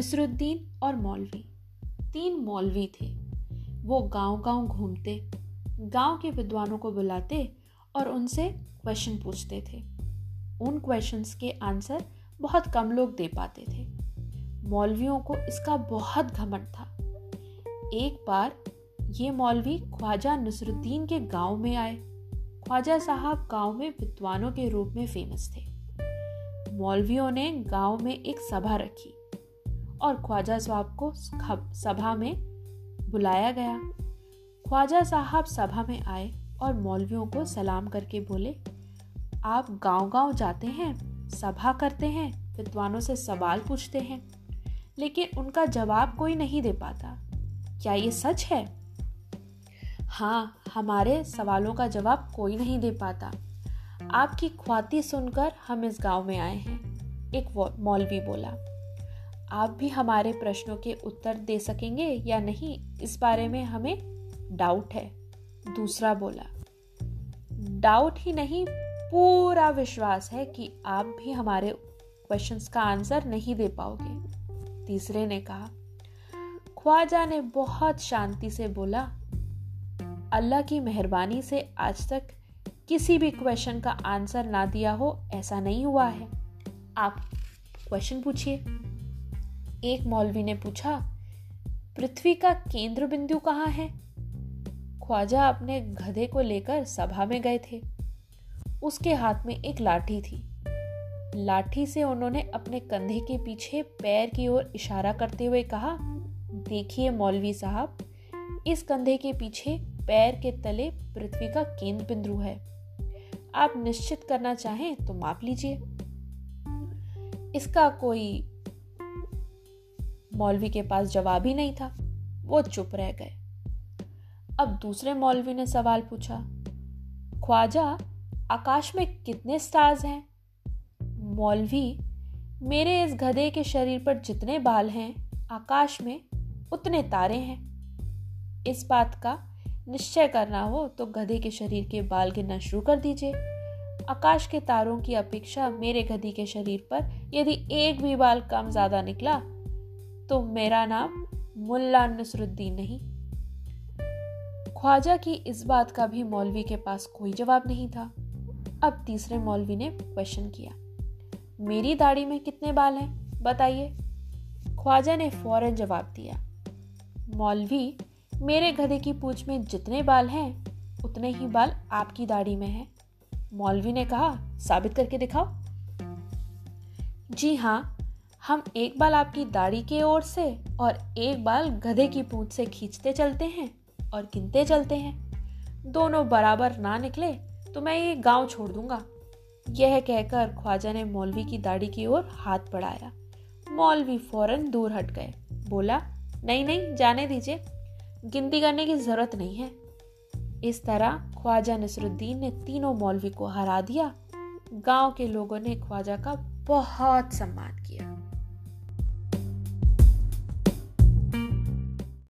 नसरुद्दीन और मौलवी। तीन मौलवी थे। वो गाँव गाँव घूमते, गाँव के विद्वानों को बुलाते और उनसे क्वेश्चन पूछते थे। उन क्वेश्चंस के आंसर बहुत कम लोग दे पाते थे। मौलवियों को इसका बहुत घमंड था। एक बार ये मौलवी ख्वाजा नसरुद्दीन के गाँव में आए। ख्वाजा साहब गाँव में विद्वानों के रूप में फ़ेमस थे। मौलवियों ने गाँव में एक सभा रखी। और ख्वाजा साहब को सभा में बुलाया गया। ख्वाजा साहब सभा में आए और मौलवियों को सलाम करके बोले, आप गांव-गांव जाते हैं, सभा करते हैं, विद्वानों से सवाल पूछते हैं, लेकिन उनका जवाब कोई नहीं दे पाता। क्या ये सच है? हाँ हमारे सवालों का जवाब कोई नहीं दे पाता। आपकी ख्वाती सुनकर हम इस गाँव में आए हैं, एक मौलवी बोला। आप भी हमारे प्रश्नों के उत्तर दे सकेंगे या नहीं, इस बारे में हमें डाउट है। दूसरा बोला डाउट ही नहीं, पूरा विश्वास है कि आप भी हमारे क्वेश्चंस का आंसर नहीं दे पाओगे। तीसरे ने कहा ख्वाजा ने बहुत शांति से बोला, अल्लाह की मेहरबानी से आज तक किसी भी क्वेश्चन का आंसर ना दिया हो, ऐसा नहीं हुआ है। आप क्वेश्चन पूछिए। एक मौलवी ने पूछा, पृथ्वी का केंद्र बिंदु कहाँ है? ख्वाजा अपने गधे को लेकर सभा में गए थे। उसके हाथ में एक लाठी थी। लाठी से उन्होंने अपने कंधे के पीछे पैर की ओर इशारा करते हुए कहा, देखिए मौलवी साहब, इस कंधे के पीछे पैर के तले पृथ्वी का केंद्र बिंदु है। आप निश्चित करना चाहें तो माप लीजिए। इसका कोई मौलवी के पास जवाब ही नहीं था। वो चुप रह गए। अब दूसरे मौलवी ने सवाल पूछा, ख्वाजा, आकाश में कितने स्टार्स हैं? मौलवी, मेरे इस गधे के शरीर पर जितने बाल हैं, आकाश में उतने तारे हैं। इस बात का निश्चय करना हो तो गधे के शरीर के बाल गिनना शुरू कर दीजिए। आकाश के तारों की अपेक्षा मेरे गधे के शरीर पर यदि एक भी बाल कम ज़्यादा निकला तो मेरा नाम मुल्ला नसरुद्दीन नहीं। ख्वाजा की इस बात का भी मौलवी के पास कोई जवाब नहीं था। अब तीसरे मौलवी ने क्वेश्चन किया। मेरी दाढ़ी में कितने बाल हैं? बताइए। ख्वाजा ने फ़ौरन जवाब दिया। मौलवी, मेरे गधे की पूछ में जितने बाल हैं, उतने ही बाल आपकी दाढ़ी में हैं। मौलवी ने कहा, साबित करके दिखाओ। जी हाँ हम एक बाल आपकी दाढ़ी के ओर से और एक बाल गधे की पूंछ से खींचते चलते हैं और गिनते चलते हैं। दोनों बराबर ना निकले तो मैं ये गाँव छोड़ दूँगा। यह कहकर ख्वाजा ने मौलवी की दाढ़ी की ओर हाथ बढ़ाया। मौलवी फ़ौरन दूर हट गए। बोला, नहीं नहीं, जाने दीजिए। गिनती करने की ज़रूरत नहीं है। इस तरह ख्वाजा नसरुद्दीन ने तीनों मौलवी को हरा दिया। गाँव के लोगों ने ख्वाजा का बहुत सम्मान किया।